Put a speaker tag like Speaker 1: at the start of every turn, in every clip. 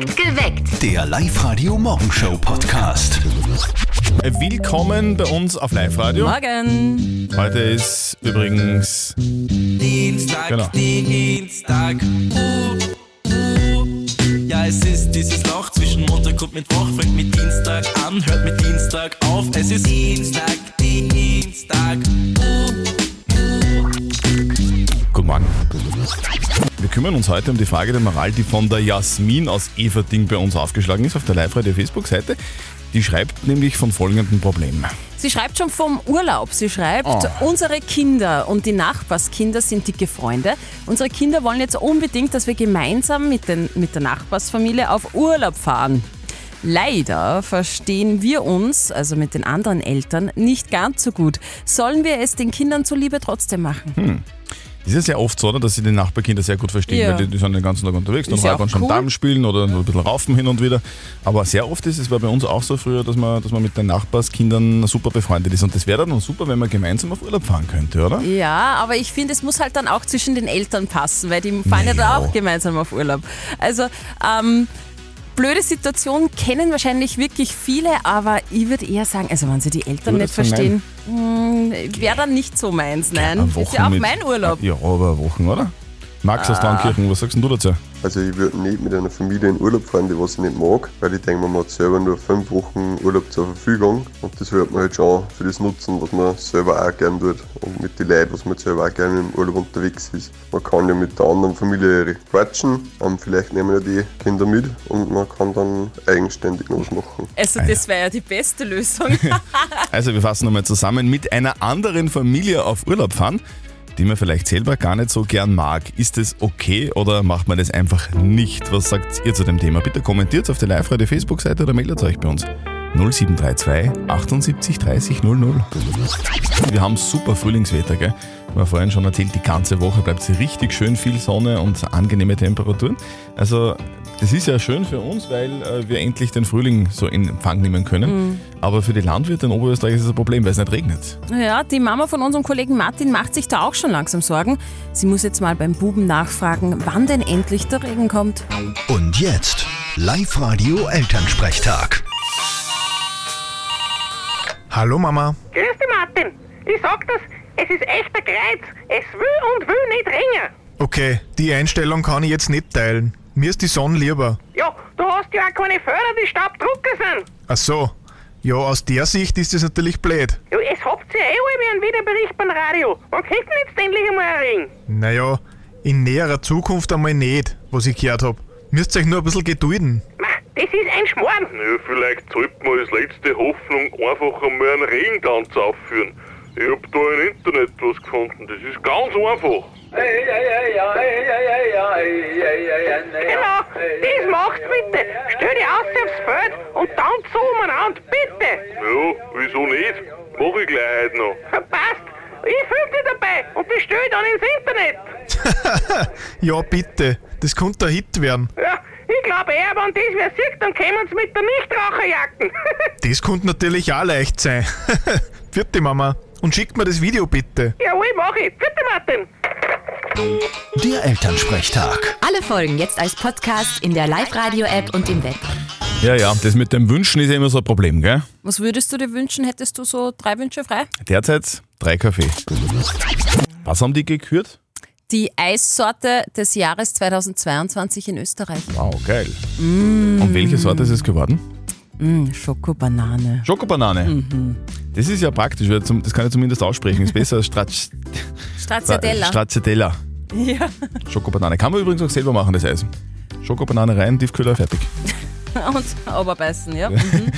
Speaker 1: Geweckt.
Speaker 2: Der Live-Radio-Morgenshow-Podcast.
Speaker 3: Willkommen bei uns auf Live-Radio.
Speaker 4: Morgen.
Speaker 3: Heute ist übrigens
Speaker 5: Dienstag,
Speaker 3: Genau.
Speaker 5: Dienstag. Uh, uh. Ja, es ist dieses Loch zwischen Montag und Mittwoch. Fängt mit Dienstag an, hört mit Dienstag auf. Es ist Dienstag, Dienstag. Uh.
Speaker 3: Guten Morgen. Wir kümmern uns heute um die Frage der Moral, die von der Jasmin aus Everding bei uns aufgeschlagen ist auf der Live-Radio Facebook-Seite. Die schreibt nämlich von folgendem Problem.
Speaker 4: Sie schreibt schon vom Urlaub. Sie schreibt,
Speaker 3: Oh.
Speaker 4: unsere Kinder und die Nachbarskinder sind dicke Freunde. Unsere Kinder wollen jetzt unbedingt, dass wir gemeinsam mit, den, mit der Nachbarsfamilie auf Urlaub fahren. Leider verstehen wir uns, also mit den anderen Eltern, nicht ganz so gut. Sollen wir es den Kindern zuliebe trotzdem machen?
Speaker 3: Es ist ja sehr oft so, oder, dass sie die Nachbarkinder sehr gut verstehen,
Speaker 4: Ja.
Speaker 3: weil die, die sind den ganzen Tag unterwegs, dann
Speaker 4: Ist ja auch
Speaker 3: schon
Speaker 4: cool.
Speaker 3: Damen spielen oder ein bisschen raufen hin und wieder. Aber sehr oft ist es, war bei uns auch so früher, dass man, dass man mit den Nachbarskindern super befreundet ist. Und das wäre dann super, wenn man gemeinsam auf Urlaub fahren könnte, oder?
Speaker 4: Ja, aber ich finde, es muss halt dann auch zwischen den Eltern passen, weil die fahren ja
Speaker 3: Naja.
Speaker 4: da auch gemeinsam auf Urlaub. Also, ähm, blöde Situation kennen wahrscheinlich wirklich viele, aber ich würde eher sagen, also wenn sie die Eltern nicht verstehen, wäre dann nicht so meins. Nein, ist ja auch
Speaker 3: mit-
Speaker 4: mein Urlaub.
Speaker 3: Ja, aber Wochen, oder? Max
Speaker 4: Ah.
Speaker 3: aus Traunkirchen, was sagst du dazu?
Speaker 6: Also ich würde nicht mit einer Familie in Urlaub fahren, die was ich nicht mag, weil ich denke, man hat selber nur fünf Wochen Urlaub zur Verfügung und das wird man halt schon für das nutzen, was man selber auch gern tut und mit den Leuten, was man selber auch gerne im Urlaub unterwegs ist. Man kann ja mit der anderen Familie quatschen, ähm, vielleicht nehmen ja die Kinder mit und man kann dann eigenständig noch was machen.
Speaker 4: Also das wäre ja die beste Lösung.
Speaker 3: Also wir fassen nochmal zusammen. Mit einer anderen Familie auf Urlaub fahren, die man vielleicht selber gar nicht so gern mag. Ist das okay oder macht man das einfach nicht? Was sagt ihr zu dem Thema? Bitte kommentiert auf der Live-Radio Facebook-Seite oder meldet euch bei uns. 0732 78 30 00. Wir haben super Frühlingswetter, gell? Wir haben vorhin schon erzählt, die ganze Woche bleibt es richtig schön, viel Sonne und angenehme Temperaturen. Also das ist ja schön für uns, weil äh, wir endlich den Frühling so in Empfang nehmen können. Aber für die Landwirte in Oberösterreich ist es ein Problem, weil es nicht regnet.
Speaker 4: ja, die Mama von unserem Kollegen Martin macht sich da auch schon langsam Sorgen. Sie muss jetzt mal beim Buben nachfragen, wann denn endlich der Regen kommt.
Speaker 2: Und jetzt Live-Radio Elternsprechtag.
Speaker 7: Hallo Mama.
Speaker 8: Grüß dich, Martin. Ich sag das, es ist echt ein Kreuz. Es will und will nicht ringen.
Speaker 7: Okay, die Einstellung kann ich jetzt nicht teilen. Mir ist die Sonne lieber.
Speaker 8: Ja, du hast ja auch keine Förder, die Staubdrucker sind.
Speaker 7: Ach so. Ja, aus der Sicht ist es natürlich blöd.
Speaker 8: Ja, es habt ja eh alle einen Wiederbericht beim Radio. Wann kommt denn jetzt endlich einmal ein Regen?
Speaker 7: Naja, in näherer Zukunft einmal nicht, was ich gehört hab. Müsst euch nur ein bisschen gedulden.
Speaker 8: Ma, das ist ein Schmarrn.
Speaker 9: Ja, vielleicht sollte man als letzte Hoffnung einfach einmal einen Regentanz aufführen. Ich hab da im Internet was gefunden, das ist ganz einfach.
Speaker 8: Genau, das macht's bitte. Stell dich aus aufs Feld und tanz so umeinander, bitte.
Speaker 9: Ja, wieso nicht? Mach ich gleich heute noch.
Speaker 8: Passt. Ich filme dich dabei und das stell ich dann ins Internet.
Speaker 7: Ja, bitte. Das könnte ein Hit werden.
Speaker 8: Ja, ich glaube eher, wenn das wer sieht, dann kommen sie mit der Nichtraucherjacken.
Speaker 7: Das könnte natürlich auch leicht sein. Vierte Mama. Und schickt mir das Video bitte.
Speaker 8: Jawohl, mach ich. Bitte, Martin.
Speaker 2: Der Elternsprechtag.
Speaker 1: Alle Folgen jetzt als Podcast in der Live-Radio-App und im Web.
Speaker 3: Ja, ja, das mit dem Wünschen ist ja immer so ein Problem, gell?
Speaker 4: Was würdest du dir wünschen? Hättest du so drei Wünsche frei?
Speaker 3: Derzeit drei Kaffee. Was haben die gekürt?
Speaker 4: Die Eissorte des Jahres 2022 in Österreich.
Speaker 3: Wow, geil. Und welche Sorte ist es geworden?
Speaker 4: Mm, Schokobanane.
Speaker 3: Schokobanane. Das ist ja praktisch, weil das kann ich zumindest aussprechen. Ist besser als Stracci-
Speaker 4: Stracciatella.
Speaker 3: Stracciatella.
Speaker 4: ja.
Speaker 3: Schokobanane. Kann man übrigens auch selber machen, das Eis. Schokobanane rein, Tiefkühler, fertig.
Speaker 4: Und Oberbeißen, ja. Mhm.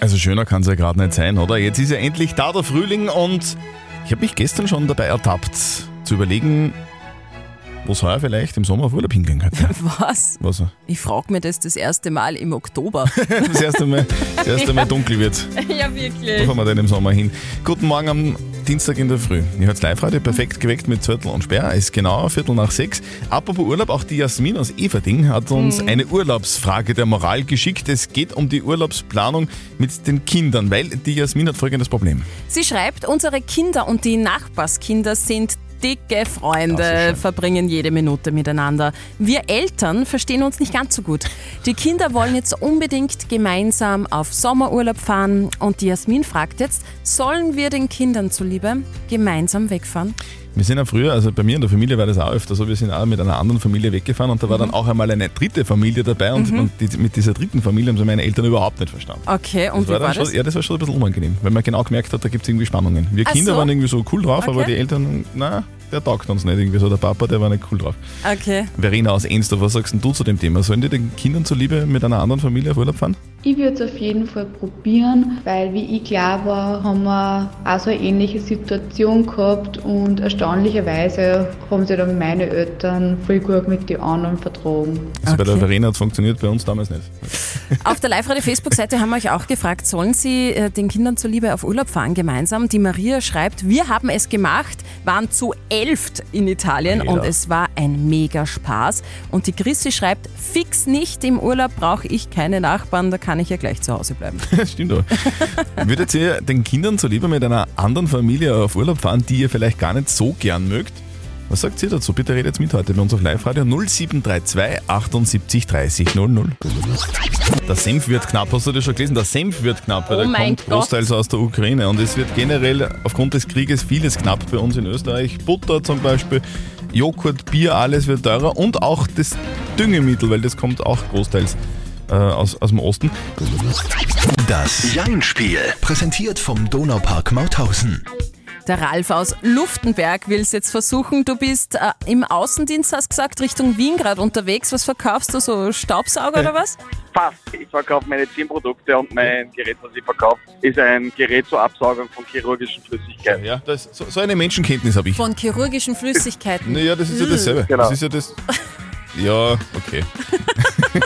Speaker 3: Also schöner kann es ja gerade nicht sein, oder? Jetzt ist ja endlich da der Frühling und ich habe mich gestern schon dabei ertappt, zu überlegen, wo es heuer vielleicht im Sommer auf Urlaub hingehen könnte.
Speaker 4: Was?
Speaker 3: Was
Speaker 4: Ich frage mir das das erste Mal im Oktober.
Speaker 3: das erste Mal, das erste Mal dunkel wird.
Speaker 4: ja,
Speaker 3: Wo
Speaker 4: wirklich.
Speaker 3: fahren wir denn im Sommer hin? Guten Morgen am Dienstag in der Früh. Ihr hört live heute perfekt geweckt mit Zürtel und Sperr. Es ist genau Viertel nach sechs. Apropos Urlaub, auch die Jasmin aus Everding hat uns eine Urlaubsfrage der Moral geschickt. Es geht um die Urlaubsplanung mit den Kindern, weil die Jasmin hat folgendes Problem.
Speaker 4: Sie schreibt, unsere Kinder und die Nachbarskinder sind dicke Freunde, verbringen jede Minute miteinander. Wir Eltern verstehen uns nicht ganz so gut. Die Kinder wollen jetzt unbedingt gemeinsam auf Sommerurlaub fahren und die Jasmin fragt jetzt, sollen wir den Kindern zuliebe gemeinsam wegfahren?
Speaker 3: Wir sind ja früher, also bei mir in der Familie war das auch öfter so, wir sind auch mit einer anderen Familie weggefahren und da war dann auch einmal eine dritte Familie dabei und, und die, mit dieser dritten Familie haben sie meine Eltern überhaupt nicht verstanden.
Speaker 4: Okay, und
Speaker 3: Das
Speaker 4: wie
Speaker 3: war
Speaker 4: war das?
Speaker 3: schon, ja, das war schon ein bisschen unangenehm, weil man genau gemerkt hat, da gibt es irgendwie Spannungen. Wir
Speaker 4: Ach
Speaker 3: Kinder
Speaker 4: so?
Speaker 3: waren irgendwie so cool drauf, aber
Speaker 4: Okay.
Speaker 3: die Eltern, na, der taugt uns nicht irgendwie so. Der Papa, der war nicht cool drauf.
Speaker 4: Okay.
Speaker 3: Verena aus Ensdorf, was sagst du zu dem Thema? Sollen die den Kindern zuliebe mit einer anderen Familie auf Urlaub fahren?
Speaker 10: Ich würde es auf jeden Fall probieren, weil wie ich klar war, haben wir auch so eine ähnliche Situation gehabt und erstaunlicherweise haben sich dann meine Eltern voll gut mit den anderen vertragen.
Speaker 3: Also bei der Verena hat es funktioniert, bei uns damals nicht.
Speaker 4: Auf der Live-Radio-Facebook-Seite haben wir euch auch gefragt, sollen sie äh, den Kindern zuliebe auf Urlaub fahren gemeinsam? Die Maria schreibt, wir haben es gemacht, waren zu elft in Italien
Speaker 3: Mega.
Speaker 4: und es war ein mega Spaß. Und die Chrissy schreibt, fix nicht, im Urlaub brauche ich keine Nachbarn, da kann ich ja gleich zu Hause bleiben.
Speaker 3: Stimmt aber. Würdet ihr den Kindern zuliebe mit einer anderen Familie auf Urlaub fahren, die ihr vielleicht gar nicht so gern mögt? Was sagt ihr dazu? Bitte redet mit heute bei uns auf Live-Radio 0732 78 30 00. Der Senf wird knapp, hast du das schon gelesen? Der Senf wird knapp, weil
Speaker 4: Oh
Speaker 3: der
Speaker 4: mein
Speaker 3: kommt großteils aus der Ukraine und es wird generell aufgrund des Krieges vieles knapp bei uns in Österreich. Butter zum Beispiel, Joghurt, Bier, alles wird teurer und auch das Düngemittel, weil das kommt auch großteils äh, aus, aus dem Osten.
Speaker 2: Das Jein-Spiel. Präsentiert vom Donaupark Mauthausen.
Speaker 4: Der Ralf aus Luftenberg will es jetzt versuchen. Du bist äh, im Außendienst, hast gesagt, Richtung Wien gerade unterwegs. Was verkaufst du, so Staubsauger oder was?
Speaker 11: Fast. Ich verkaufe Medizinprodukte und mein Gerät, was ich verkaufe, ist ein Gerät zur Absaugung von chirurgischen Flüssigkeiten.
Speaker 3: Ja, das, so, so eine Menschenkenntnis habe ich.
Speaker 4: Von chirurgischen Flüssigkeiten.
Speaker 3: Naja, das ist ja dasselbe.
Speaker 11: Genau.
Speaker 3: Das ist ja das. Ja, okay.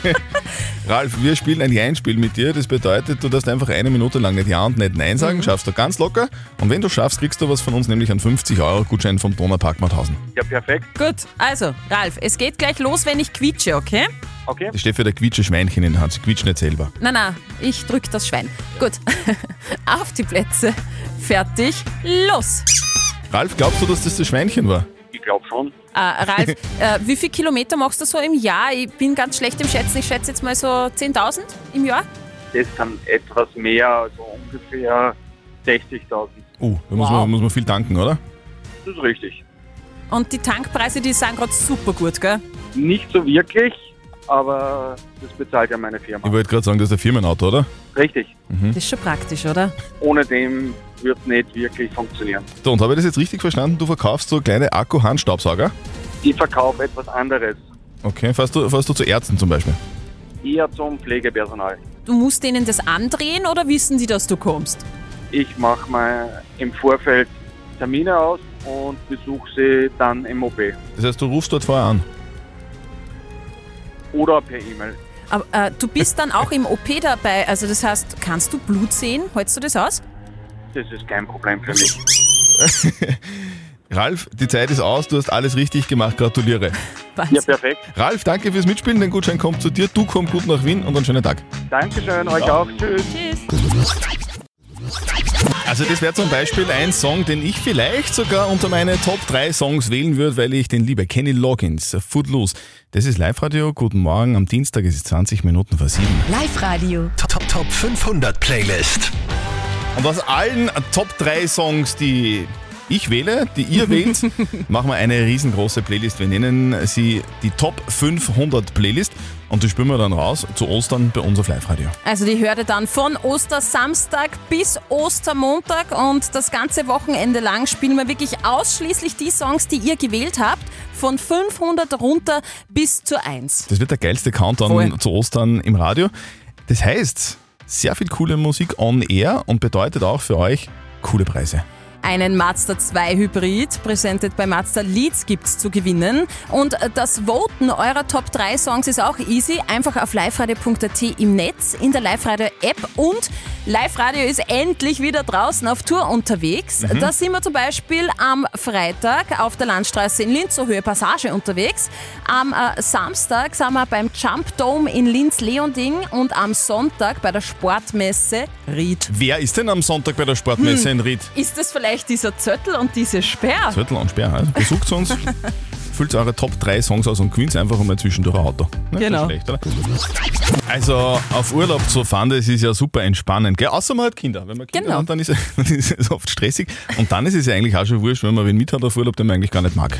Speaker 3: Ralf, wir spielen ein Jein-Spiel mit dir. Das bedeutet, du darfst einfach eine Minute lang nicht Ja und nicht Nein sagen, schaffst du ganz locker. Und wenn du schaffst, kriegst du was von uns, nämlich einen 50-Euro-Gutschein vom Donaupark Mauthausen.
Speaker 11: Ja, perfekt.
Speaker 4: Gut, also Ralf, es geht gleich los, wenn ich quietsche, okay?
Speaker 11: Okay.
Speaker 3: Das steht für der quietsche Schweinchen in der Hand. Sie quietscht nicht selber.
Speaker 4: Na na, ich drück das Schwein. Gut, auf die Plätze, fertig, los.
Speaker 3: Ralf, glaubst du, dass das das Schweinchen war?
Speaker 11: Schon.
Speaker 4: Äh, Ralf, äh, wie viel Kilometer machst du so im Jahr? Ich bin ganz schlecht im Schätzen. Ich schätze jetzt mal so 10.000 im Jahr.
Speaker 11: Das sind etwas mehr, also ungefähr 60.000.
Speaker 3: Uh, da muss,
Speaker 4: Wow.
Speaker 3: man, muss man viel tanken, oder?
Speaker 11: Das ist richtig.
Speaker 4: Und die Tankpreise, die sind gerade super gut, gell?
Speaker 11: Nicht so wirklich, aber das bezahlt ja meine Firma.
Speaker 3: Ich wollte gerade sagen, das ist ein Firmenauto, oder?
Speaker 11: Richtig.
Speaker 3: Mhm.
Speaker 4: Das ist schon praktisch, oder?
Speaker 11: Ohne dem wird es nicht wirklich funktionieren.
Speaker 3: So, und habe ich das jetzt richtig verstanden? Du verkaufst so kleine Akku-Handstaubsauger?
Speaker 11: Ich verkaufe etwas anderes.
Speaker 3: Okay, fährst du, fährst du zu Ärzten zum Beispiel?
Speaker 11: Eher zum Pflegepersonal.
Speaker 4: Du musst denen das andrehen oder wissen die, dass du kommst?
Speaker 11: Ich mache mal im Vorfeld Termine aus und besuche sie dann im OP.
Speaker 3: Das heißt, du rufst dort vorher an.
Speaker 11: Oder per E-Mail.
Speaker 4: Aber äh, du bist dann auch im OP dabei. Also das heißt, kannst du Blut sehen? Hältst du das aus?
Speaker 11: Das ist kein Problem für mich.
Speaker 3: Ralf, die Zeit ist aus, du hast alles richtig gemacht, gratuliere.
Speaker 11: Ja, perfekt.
Speaker 3: Ralf, danke fürs Mitspielen, dein Gutschein kommt zu dir, du komm gut nach Wien und einen schönen Tag.
Speaker 11: Dankeschön, euch auch. Tschüss.
Speaker 3: Also das wäre zum Beispiel ein Song, den ich vielleicht sogar unter meine Top 3 Songs wählen würde, weil ich den liebe. Kenny Loggins, Footloose. Das ist Live-Radio, guten Morgen, am Dienstag ist es 20 Minuten vor 7.
Speaker 1: Live-Radio.
Speaker 2: Top, Top, Top 500 Playlist.
Speaker 3: Und aus allen Top 3 Songs, die ich wähle, die ihr wählt, machen wir eine riesengroße Playlist. Wir nennen sie die Top 500 Playlist und die spielen wir dann raus zu Ostern bei uns auf Live-Radio.
Speaker 4: Also die hörte dann von Ostersamstag bis Ostermontag und das ganze Wochenende lang spielen wir wirklich ausschließlich die Songs, die ihr gewählt habt, von 500 runter bis zur 1.
Speaker 3: Das wird der geilste Countdown
Speaker 4: Voll.
Speaker 3: zu Ostern im Radio. Das heißt, sehr viel coole Musik on air und bedeutet auch für euch coole Preise.
Speaker 4: Einen Mazda 2 Hybrid, präsentiert bei Mazda Leads, gibt's zu gewinnen. Und das Voten eurer Top 3 Songs ist auch easy. Einfach auf liveradio.at im Netz, in der Live-Radio-App und Live-Radio ist endlich wieder draußen auf Tour unterwegs.
Speaker 3: Mhm.
Speaker 4: Da sind wir zum Beispiel am Freitag auf der Landstraße in Linz, zur Höhe Passage unterwegs. Am äh, Samstag sind wir beim Jump Dome in Linz-Leonding und am Sonntag bei der Sportmesse Ried.
Speaker 3: Wer ist denn am Sonntag bei der Sportmesse
Speaker 4: Hm.
Speaker 3: in Ried?
Speaker 4: Ist das vielleicht dieser Zöttl und diese Sperr?
Speaker 3: Zettel und Sperr. Also besucht uns, füllt eure Top 3 Songs aus und gewinnt einfach einmal zwischendurch ein Auto. Nicht
Speaker 4: Genau.
Speaker 3: So schlecht, oder? Also auf Urlaub zu fahren, das ist ja super entspannend. Gell? Außer man hat Kinder. Wenn man Kinder
Speaker 4: Genau.
Speaker 3: hat, dann ist, dann ist es oft stressig. Und dann ist es ja eigentlich auch schon wurscht, wenn man wen mit hat auf Urlaub, den man eigentlich gar nicht mag.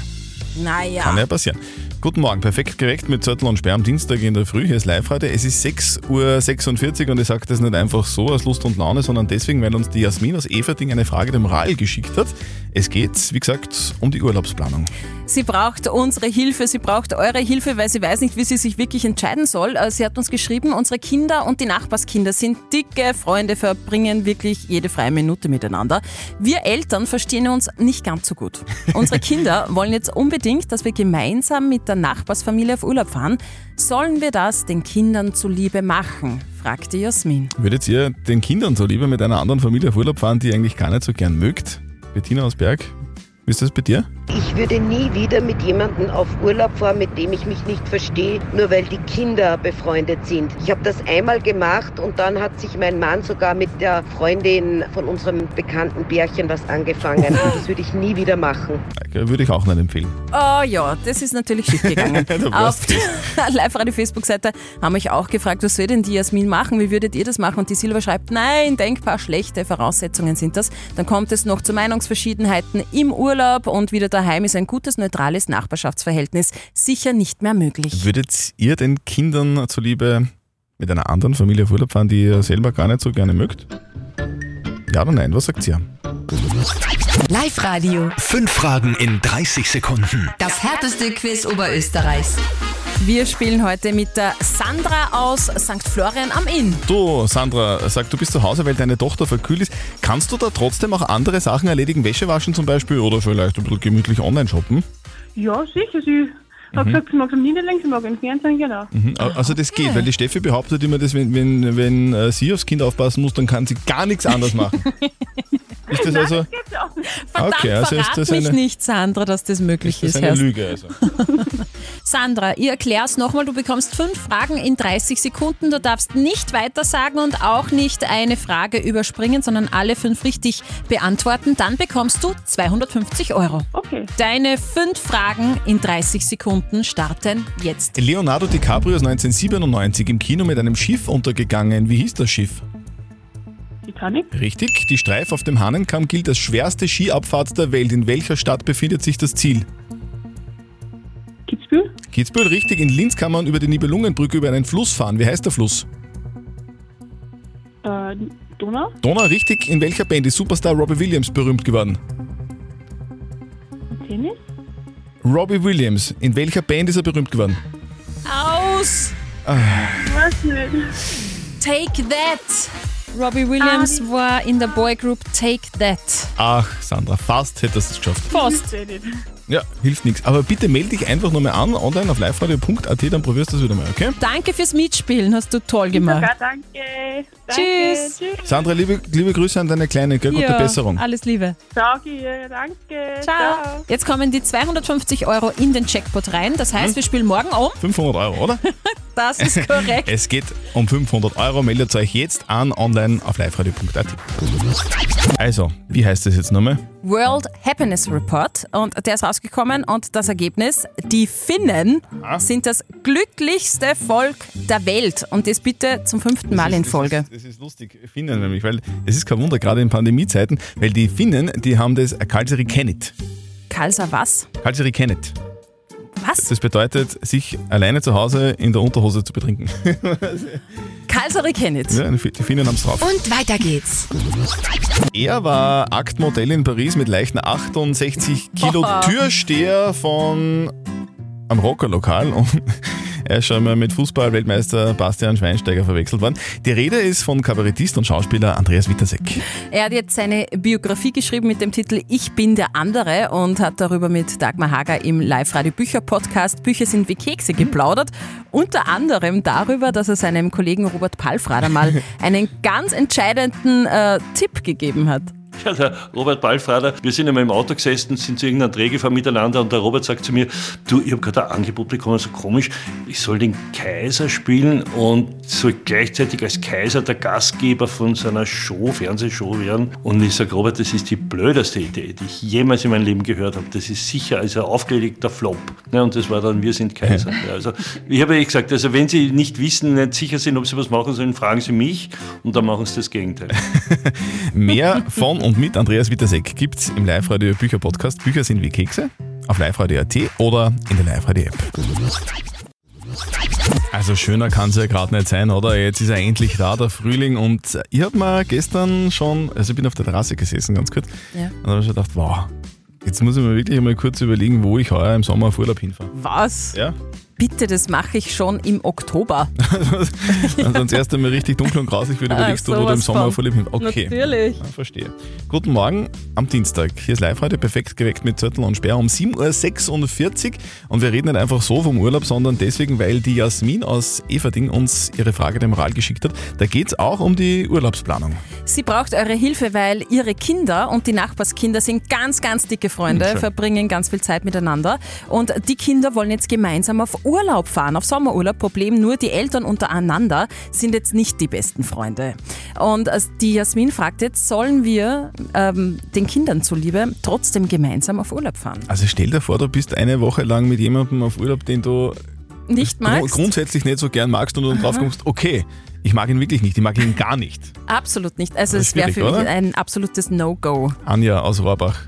Speaker 4: Naja.
Speaker 3: Kann ja passieren. Guten Morgen, perfekt geweckt mit Zettel und Sperr am Dienstag in der Früh. Hier ist live heute. Es ist 6.46 Uhr und ich sage das nicht einfach so aus Lust und Laune, sondern deswegen, weil uns die Jasmin aus Everding eine Frage der Moral geschickt hat. Es geht, wie gesagt, um die Urlaubsplanung.
Speaker 4: Sie braucht unsere Hilfe, sie braucht eure Hilfe, weil sie weiß nicht, wie sie sich wirklich entscheiden soll. Äh, Sie hat uns geschrieben, unsere Kinder und die Nachbarskinder sind dicke Freunde, verbringen wirklich jede freie Minute miteinander. Wir Eltern verstehen uns nicht ganz so gut. Unsere Kinder wollen jetzt unbedingt, dass wir gemeinsam mit der Nachbarsfamilie auf Urlaub fahren. Sollen wir das den Kindern zuliebe machen? fragte Jasmin.
Speaker 3: Würdet ihr den Kindern so lieber mit einer anderen Familie auf Urlaub fahren, die ihr eigentlich gar nicht so gern mögt? Bettina aus Berg, wie ist das bei dir?
Speaker 12: Ich würde nie wieder mit jemandem auf Urlaub fahren, mit dem ich mich nicht verstehe, nur weil die Kinder befreundet sind. Ich habe das einmal gemacht und dann hat sich mein Mann sogar mit der Freundin von unserem bekannten Bärchen was angefangen. Und das würde ich nie wieder machen.
Speaker 3: Würde ich auch nicht empfehlen.
Speaker 4: Oh ja, das ist natürlich schiefgegangen. Auf der Live-Radio-Facebook-Seite haben mich auch gefragt, was soll denn die Jasmin machen? Wie würdet ihr das machen? Und die Silva schreibt, nein, denkbar schlechte Voraussetzungen sind das. Dann kommt es noch zu Meinungsverschiedenheiten im Urlaub und wieder daheim ist ein gutes, neutrales Nachbarschaftsverhältnis sicher nicht mehr möglich.
Speaker 3: Würdet ihr den Kindern zuliebe mit einer anderen Familie auf Urlaub fahren, die ihr selber gar nicht so gerne mögt? Ja oder nein? Was sagt ihr?
Speaker 1: Live-Radio.
Speaker 2: Fünf Fragen in 30 Sekunden.
Speaker 1: Das härteste Quiz Oberösterreichs.
Speaker 4: Wir spielen heute mit der Sandra aus St. Florian am Inn.
Speaker 3: Du, Sandra, sag, du bist zu Hause, weil deine Tochter verkühlt ist. Kannst du da trotzdem auch andere Sachen erledigen? Wäsche waschen zum Beispiel oder vielleicht ein bisschen gemütlich online shoppen?
Speaker 13: Ja, sicher. Sie hat
Speaker 3: Mhm.
Speaker 13: gesagt, sie mag es am Niederlegen, sie mag im Fernsehen, genau.
Speaker 3: Mhm. Also das geht, weil die Steffi behauptet immer, dass wenn, wenn, wenn äh, sie aufs Kind aufpassen muss, dann kann sie gar nichts anderes machen. ist das also...
Speaker 4: Verdammt,
Speaker 3: Okay, also ist
Speaker 4: verrat
Speaker 3: das
Speaker 4: mich
Speaker 3: eine-
Speaker 4: nicht, Sandra, dass das möglich
Speaker 3: Das
Speaker 4: ist.
Speaker 3: ist eine. Lüge also.
Speaker 4: Sandra, ich erkläre es nochmal. Du bekommst fünf Fragen in 30 Sekunden. Du darfst nicht weiter sagen und auch nicht eine Frage überspringen, sondern alle fünf richtig beantworten. Dann bekommst du 250 Euro.
Speaker 13: Okay.
Speaker 4: Deine fünf Fragen in 30 Sekunden starten jetzt.
Speaker 3: Leonardo DiCaprio ist 1997 im Kino mit einem Schiff untergegangen. Wie hieß das Schiff?
Speaker 13: Titanic,
Speaker 3: Richtig, die Streif auf dem Hannenkamm gilt als schwerste Skiabfahrt der Welt. In welcher Stadt befindet sich das Ziel?
Speaker 13: Kitzbühel,
Speaker 3: Kitzbühel, richtig. In Linz kann man über die Nibelungenbrücke über einen Fluss fahren. Wie heißt der Fluss?
Speaker 13: äh, Donau,
Speaker 3: Donau, richtig. In welcher Band ist Superstar Robbie Williams berühmt geworden?
Speaker 13: Tennis,
Speaker 3: Robbie Williams. In welcher Band ist er berühmt geworden?
Speaker 4: Aus!
Speaker 3: Ah,
Speaker 13: weiß nicht.
Speaker 4: Take That! Robbie Williams war in der Boygroup Take That.
Speaker 3: Ach, Sandra, fast hättest du es geschafft.
Speaker 4: Fast.
Speaker 3: Ja, hilft nichts. Aber bitte melde dich einfach nochmal an, online auf liveradio.at, dann probierst du das wieder mal, okay?
Speaker 4: Danke fürs Mitspielen, hast du toll gemacht.
Speaker 13: Sogar danke. danke.
Speaker 4: Tschüss.
Speaker 13: Tschüss.
Speaker 3: Sandra, liebe, liebe Grüße an deine Kleine, gell? Gute
Speaker 4: Ja,
Speaker 3: Besserung.
Speaker 4: Alles Liebe.
Speaker 13: Ich, ihr, danke.
Speaker 4: Ciao. Jetzt kommen die 250 Euro in den Jackpot rein. Das heißt,
Speaker 3: Hm?
Speaker 4: wir spielen morgen um.
Speaker 3: 500 Euro, oder?
Speaker 4: Das ist korrekt.
Speaker 3: Es geht um 500 Euro. Meldet euch jetzt an online auf liveradio.at. Also, wie heißt das jetzt nochmal?
Speaker 4: World Happiness Report und der ist rausgekommen und das Ergebnis, die Finnen
Speaker 3: Ah.
Speaker 4: sind das glücklichste Volk der Welt und das bitte zum fünften Mal in Folge.
Speaker 3: Das ist lustig, Finnen nämlich, weil es ist kein Wunder, gerade in Pandemiezeiten, weil die Finnen, die haben das Kalsari Kennet.
Speaker 4: Kalsa was?
Speaker 3: Kalsari Kennet.
Speaker 4: Was?
Speaker 3: Das bedeutet, sich alleine zu Hause in der Unterhose zu betrinken.
Speaker 4: Kalsari Kennet.
Speaker 3: ja, die Finnen haben es drauf.
Speaker 1: Und weiter geht's.
Speaker 3: Er war Aktmodell in Paris mit leichten 68 Kilo
Speaker 4: Boah.
Speaker 3: Türsteher von am Rockerlokal und Er ist schon mal mit Fußball-Weltmeister Bastian Schweinsteiger verwechselt worden. Die Rede ist von Kabarettist und Schauspieler Andreas Wittersek.
Speaker 4: Er hat jetzt seine Biografie geschrieben mit dem Titel Ich bin der andere und hat darüber mit Dagmar Hager im Live-Radio-Bücher-Podcast Bücher sind wie Kekse geplaudert. Unter anderem darüber, dass er seinem Kollegen Robert Palfrader mal einen ganz entscheidenden äh, Tipp gegeben hat.
Speaker 14: Ja, der Robert Ballfrader, wir sind einmal im Auto gesessen, sind zu irgendeinem Dreh gefahren miteinander und der Robert sagt zu mir, du, ich habe gerade ein Angebot bekommen, so komisch, ich soll den Kaiser spielen und soll gleichzeitig als Kaiser der Gastgeber von so einer Show, Fernsehshow werden. Und ich sage, Robert, das ist die blödeste Idee, die ich jemals in meinem Leben gehört habe. Das ist sicher also ein aufgelegter Flop. Ja, und das war dann, wir sind Kaiser. Ja, also, ich habe ja gesagt, also wenn Sie nicht wissen, nicht sicher sind, ob Sie was machen sollen, fragen Sie mich und dann machen Sie das Gegenteil.
Speaker 3: Mehr von und mit Andreas Wittersek gibt's im Live-Radio Bücher-Podcast. Bücher sind wie Kekse auf live-radio.at oder in der Live-Radio-App. Also schöner kann es ja gerade nicht sein, oder? Jetzt ist er endlich da, der Frühling. Und ich habe mir gestern schon, also ich bin auf der Terrasse gesessen, ganz kurz,
Speaker 4: Ja.
Speaker 3: und habe schon gedacht, wow, jetzt muss ich mir wirklich einmal kurz überlegen, wo ich heuer im Sommer auf Urlaub hinfahre.
Speaker 4: Was?
Speaker 3: Ja?
Speaker 4: Bitte, das mache ich schon im Oktober.
Speaker 3: Und sonst erst einmal richtig dunkel und grausig wird,
Speaker 4: Ah,
Speaker 3: überlegst du, wo du im Sommer Urlaub hinfährst. Okay.
Speaker 4: Natürlich.
Speaker 3: Ja, verstehe. Guten Morgen am Dienstag. Hier ist live heute perfekt geweckt mit Zettel und Sperr um 7.46 Uhr. Und wir reden nicht einfach so vom Urlaub, sondern deswegen, weil die Jasmin aus Everding uns ihre Frage der Moral geschickt hat. Da geht es auch um die Urlaubsplanung.
Speaker 4: Sie braucht eure Hilfe, weil ihre Kinder und die Nachbarskinder sind ganz, ganz dicke Freunde, verbringen ganz viel Zeit miteinander. Und die Kinder wollen jetzt gemeinsam auf Urlaub fahren, auf Sommerurlaub. Problem nur, die Eltern untereinander sind jetzt nicht die besten Freunde. Und äh, die Jasmin fragt jetzt, sollen wir ähm, den Kindern zuliebe trotzdem gemeinsam auf Urlaub fahren?
Speaker 3: Also stell dir vor, du bist eine Woche lang mit jemandem auf Urlaub, den du
Speaker 4: Nicht magst?
Speaker 3: grundsätzlich nicht so gern magst und du dann drauf kommst, okay, ich mag ihn wirklich nicht, ich mag ihn gar nicht.
Speaker 4: Absolut nicht. Also es wäre für mich
Speaker 3: oder?
Speaker 4: ein absolutes No-Go.
Speaker 3: Anja aus Rohrbach,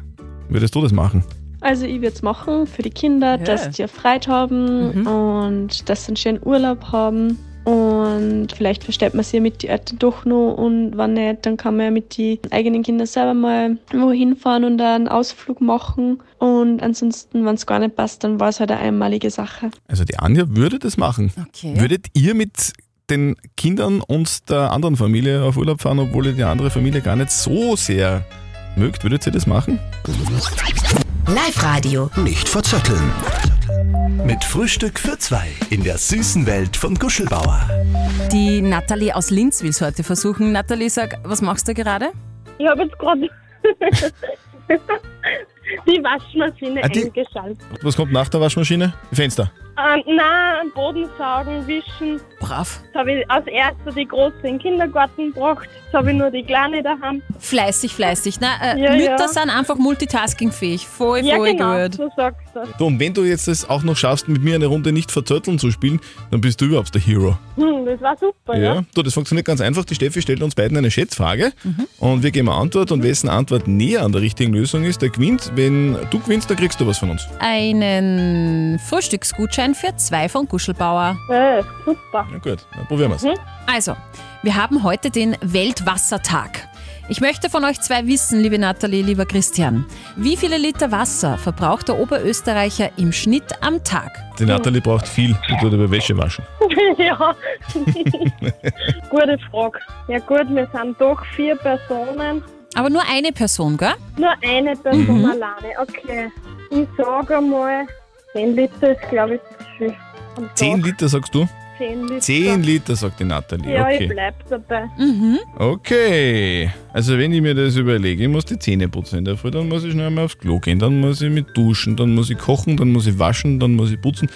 Speaker 3: würdest du das machen?
Speaker 13: Also ich würde es machen für die Kinder, dass die Freude haben und dass sie einen schönen Urlaub haben. Und vielleicht versteht man sich ja mit den Eltern doch noch und wenn nicht, dann kann man ja mit den eigenen Kindern selber mal wohin fahren und einen Ausflug machen. Und ansonsten, wenn es gar nicht passt, dann war es halt eine einmalige Sache.
Speaker 3: Also die Anja würde das machen.
Speaker 4: Okay.
Speaker 3: Würdet ihr mit den Kindern und der anderen Familie auf Urlaub fahren, obwohl ihr die andere Familie gar nicht so sehr mögt? Würdet ihr das machen?
Speaker 1: Live-Radio.
Speaker 2: Nicht verzetteln. Mit Frühstück für zwei in der süßen Welt von Guschelbauer.
Speaker 4: Die Nathalie aus Linz will es heute versuchen. Nathalie, sag, was machst du gerade?
Speaker 13: Ich habe jetzt gerade die Waschmaschine
Speaker 3: Ah, die-
Speaker 13: eingeschaltet.
Speaker 3: Was kommt nach der Waschmaschine? Fenster.
Speaker 13: Ähm, nein, Boden saugen, wischen.
Speaker 4: Brav.
Speaker 13: Jetzt habe ich als erster die Große in den Kindergarten gebracht. Jetzt habe ich nur die Kleine daheim.
Speaker 4: Fleißig, fleißig. Na, äh,
Speaker 13: Ja,
Speaker 4: Mütter
Speaker 13: ja.
Speaker 4: sind einfach multitaskingfähig. Voll,
Speaker 13: ja,
Speaker 4: voll
Speaker 13: genau,
Speaker 4: gut.
Speaker 13: so sagst du.
Speaker 3: Du, und wenn du jetzt es auch noch schaffst, mit mir eine Runde nicht verzötteln zu spielen, dann bist du überhaupt der Hero.
Speaker 13: Hm, das war super, ja.
Speaker 3: Ja, du, das funktioniert ganz einfach. Die Steffi stellt uns beiden eine Schätzfrage und wir geben eine Antwort und wessen Antwort näher an der richtigen Lösung ist, der gewinnt. Wenn du gewinnst, dann kriegst du was von uns.
Speaker 4: Einen Frühstücksgutschein für zwei von Guschelbauer.
Speaker 13: Äh, super.
Speaker 3: Ja gut, dann probieren wir's.
Speaker 4: Also, wir haben heute den Weltwassertag. Ich möchte von euch zwei wissen, liebe Nathalie, lieber Christian, wie viele Liter Wasser verbraucht der Oberösterreicher im Schnitt am Tag?
Speaker 3: Die Nathalie braucht viel, die tut aber Wäsche waschen.
Speaker 13: ja. Gute Frage. Ja gut, wir sind doch vier Personen.
Speaker 4: Aber nur eine Person, gell?
Speaker 13: Nur eine Person
Speaker 3: Mhm.
Speaker 13: alleine. Okay. Ich sage mal, 10 Liter ist glaube ich zu viel. am Tag.
Speaker 3: 10 Liter sagst du?
Speaker 13: 10 Liter.
Speaker 3: 10 Liter, sagt die Nathalie.
Speaker 13: Ja, ich
Speaker 3: Okay.
Speaker 13: bleib dabei.
Speaker 4: Mhm.
Speaker 3: Okay. Also wenn ich mir das überlege, ich muss die Zähne putzen in der Früh, dann muss ich schnell mal aufs Klo gehen, dann muss ich mit duschen, dann muss ich kochen, dann muss ich waschen, dann muss ich putzen.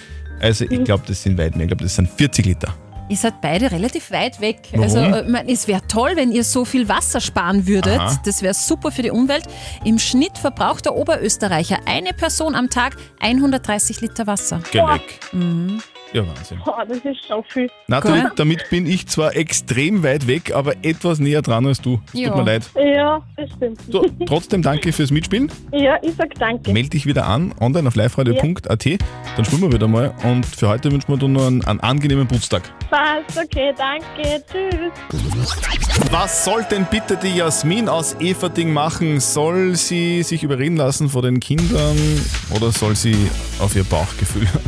Speaker 3: Also ich glaube, das sind weit mehr. Ich glaube, das sind 40 Liter.
Speaker 4: Ihr seid beide relativ weit weg.
Speaker 3: Warum?
Speaker 4: Also, äh, ich mein, es wäre toll, wenn ihr so viel Wasser sparen würdet.
Speaker 3: Aha.
Speaker 4: Das wäre super für die Umwelt. Im Schnitt verbraucht der Oberösterreicher eine Person am Tag 130 Liter Wasser.
Speaker 3: Geleck.
Speaker 4: Mhm.
Speaker 3: Ja, Wahnsinn.
Speaker 13: Boah, das ist schon viel.
Speaker 3: Nathalie, damit bin ich zwar extrem weit weg, aber etwas näher dran als du.
Speaker 4: Ja.
Speaker 3: Tut mir leid.
Speaker 13: Ja, das stimmt.
Speaker 3: So, trotzdem danke fürs Mitspielen.
Speaker 13: Ja, ich sag danke.
Speaker 3: Meld dich wieder an, online auf liveradio.at. Dann spielen wir wieder mal. Und für heute wünschen wir dir nur einen, einen angenehmen Putztag.
Speaker 13: Passt, okay, danke. Tschüss.
Speaker 3: Was soll denn bitte die Jasmin aus Everding machen? Soll sie sich überreden lassen vor den Kindern oder soll sie auf ihr Bauchgefühl hören?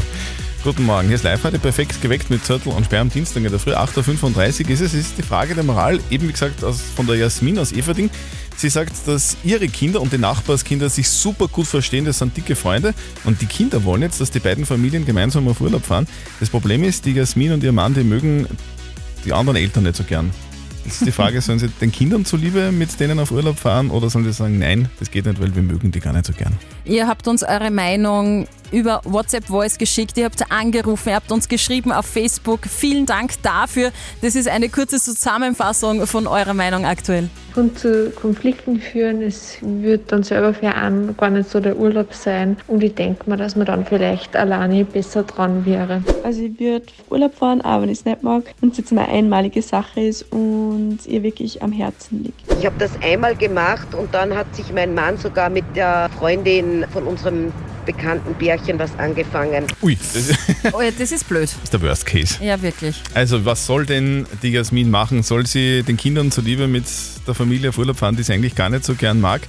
Speaker 3: Guten Morgen, hier ist live heute perfekt geweckt mit Zettel und Sperr am Dienstag in der Früh. 8.35 Uhr ist es. ist die Frage der Moral, eben wie gesagt aus, von der Jasmin aus Everding. Sie sagt, dass ihre Kinder und die Nachbarskinder sich super gut verstehen, das sind dicke Freunde und die Kinder wollen jetzt, dass die beiden Familien gemeinsam auf Urlaub fahren. Das Problem ist, die Jasmin und ihr Mann, die mögen die anderen Eltern nicht so gern. Jetzt ist die Frage, sollen sie den Kindern zuliebe mit denen auf Urlaub fahren oder sollen sie sagen, nein, das geht nicht, weil wir mögen die gar nicht so gern.
Speaker 4: Ihr habt uns eure Meinung über WhatsApp Voice geschickt, ihr habt angerufen, ihr habt uns geschrieben auf Facebook. Vielen Dank dafür. Das ist eine kurze Zusammenfassung von eurer Meinung aktuell.
Speaker 15: Und zu Konflikten führen, es wird dann selber für einen gar nicht so der Urlaub sein. Und ich denke mir, dass man dann vielleicht alleine besser dran wäre.
Speaker 13: Also ich würde Urlaub fahren, aber wenn ich es nicht mag und es jetzt eine einmalige Sache ist und ihr wirklich am Herzen liegt.
Speaker 12: Ich habe das einmal gemacht und dann hat sich mein Mann sogar mit der Freundin von unserem bekannten Bärchen was angefangen.
Speaker 3: Ui, das ist,
Speaker 4: Oh ja, das ist blöd.
Speaker 3: ist der Worst Case.
Speaker 4: Ja, wirklich.
Speaker 3: Also, was soll denn die Jasmin machen? Soll sie den Kindern zuliebe mit der Familie auf Urlaub fahren, die sie eigentlich gar nicht so gern mag?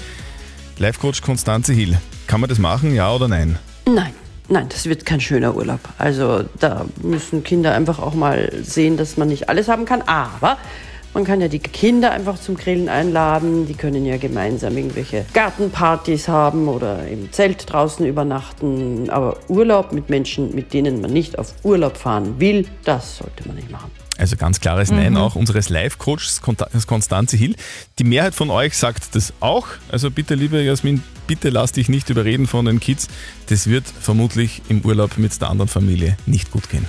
Speaker 3: Life-Coach Konstanze Hill. Kann man das machen, ja oder nein?
Speaker 16: Nein, nein, das wird kein schöner Urlaub. Also da müssen Kinder einfach auch mal sehen, dass man nicht alles haben kann. Aber man kann ja die Kinder einfach zum Grillen einladen. Die können ja gemeinsam irgendwelche Gartenpartys haben oder im Zelt draußen übernachten. Aber Urlaub mit Menschen, mit denen man nicht auf Urlaub fahren will, das sollte man nicht machen.
Speaker 3: Also ganz klares Nein auch unseres Live-Coaches Konstanze Hill. Die Mehrheit von euch sagt das auch. Also bitte, liebe Jasmin, bitte lass dich nicht überreden von den Kids. Das wird vermutlich im Urlaub mit der anderen Familie nicht gut gehen.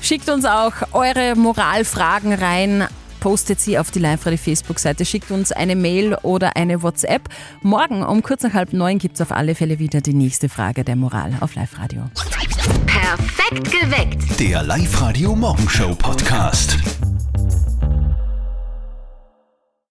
Speaker 4: Schickt uns auch eure Moralfragen rein. Postet sie auf die Live-Radio Facebook-Seite, schickt uns eine Mail oder eine WhatsApp. Morgen um kurz nach halb neun gibt es auf alle Fälle wieder die nächste Frage der Moral auf Live-Radio.
Speaker 1: Perfekt geweckt.
Speaker 2: Der Live-Radio Morgenshow Podcast.